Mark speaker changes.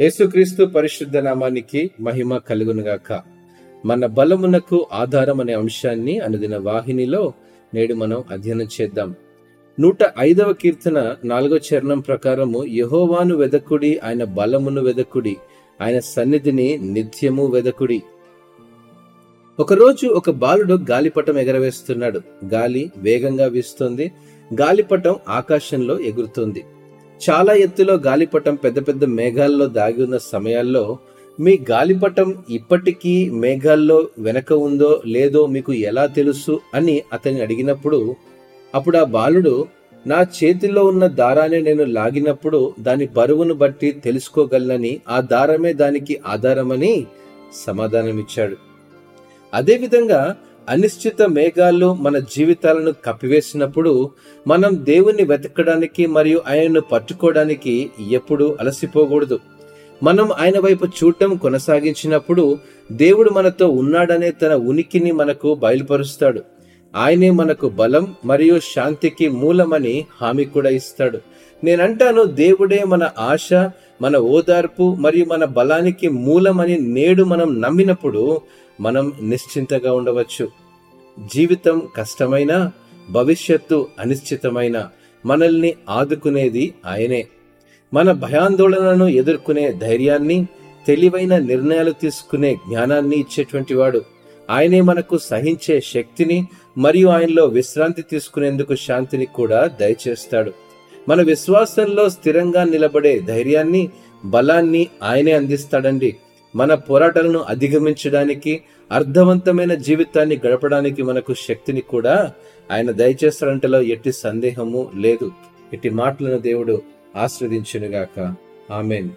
Speaker 1: యేసుక్రీస్తు పరిశుద్ధ నామానికి మహిమ కలుగునుగాక. మన బలమునకు ఆధారం అనే అంశాన్ని అనుదిన వాహినిలో నేడు మనం అధ్యయనం చేద్దాం. నూట ఐదవ కీర్తన నాలుగో చరణం ప్రకారము యహోవాను వెదకుడి ఆయన బలమును వెదకుడి ఆయన సన్నిధిని నిత్యము వెదకుడి. ఒకరోజు ఒక బాలుడు గాలిపటం ఎగరవేస్తున్నాడు. గాలి వేగంగా వీస్తుంది. గాలిపటం ఆకాశంలో ఎగురుతుంది. చాలా ఎత్తులో గాలిపటం పెద్ద పెద్ద మేఘాల్లో దాగి ఉన్న సమయాల్లో మీ గాలిపటం ఇప్పటికీ మేఘాల్లో వెనక ఉందో లేదో మీకు ఎలా తెలుసు అని అతన్ని అడిగినప్పుడు అప్పుడు ఆ బాలుడు నా చేతిలో ఉన్న దారాన్ని నేను లాగినప్పుడు దాని బరువును బట్టి తెలుసుకోగలనని ఆ దారమే దానికి ఆధారమని సమాధానమిచ్చాడు. అదేవిధంగా అనిశ్చిత మేఘాలు మన జీవితాలను కప్పివేసినప్పుడు మనం దేవుణ్ణి వెతకడానికి మరియు ఆయనను పట్టుకోవడానికి ఎప్పుడూ అలసిపోకూడదు. మనం ఆయన వైపు చూడటం కొనసాగించినప్పుడు దేవుడు మనతో ఉన్నాడనే తన ఉనికిని మనకు బయలుపరుస్తాడు. ఆయనే మనకు బలం మరియు శాంతికి మూలమని హామీ కూడా ఇస్తాడు. నేనంటాను దేవుడే మన ఆశ మన ఓదార్పు మరియు మన బలానికి మూలమని నేడు మనం నమ్మినప్పుడు మనం నిశ్చింతగా ఉండవచ్చు. జీవితం కష్టమైన భవిష్యత్తు అనిశ్చితమైన మనల్ని ఆదుకునేది ఆయనే. మన భయాందోళనను ఎదుర్కొనే ధైర్యాన్ని తెలివైన నిర్ణయాలు తీసుకునే జ్ఞానాన్ని ఇచ్చేటువంటి వాడు. ఆయనే మనకు సహించే శక్తిని మరియు ఆయనలో విశ్రాంతి తీసుకునేందుకు శాంతిని కూడా దయచేస్తాడు. మన విశ్వాసంలో స్థిరంగా నిలబడే ధైర్యాన్ని బలాన్ని ఆయనే అందిస్తాడండి. మన పోరాటాలను అధిగమించడానికి అర్థవంతమైన జీవితాన్ని గడపడానికి మనకు శక్తిని కూడా ఆయన దయచేస్తాడంటలో ఎట్టి సందేహము లేదు. ఇట్టి మాటలను దేవుడు ఆస్వాదించునుగాక ఆమెన్.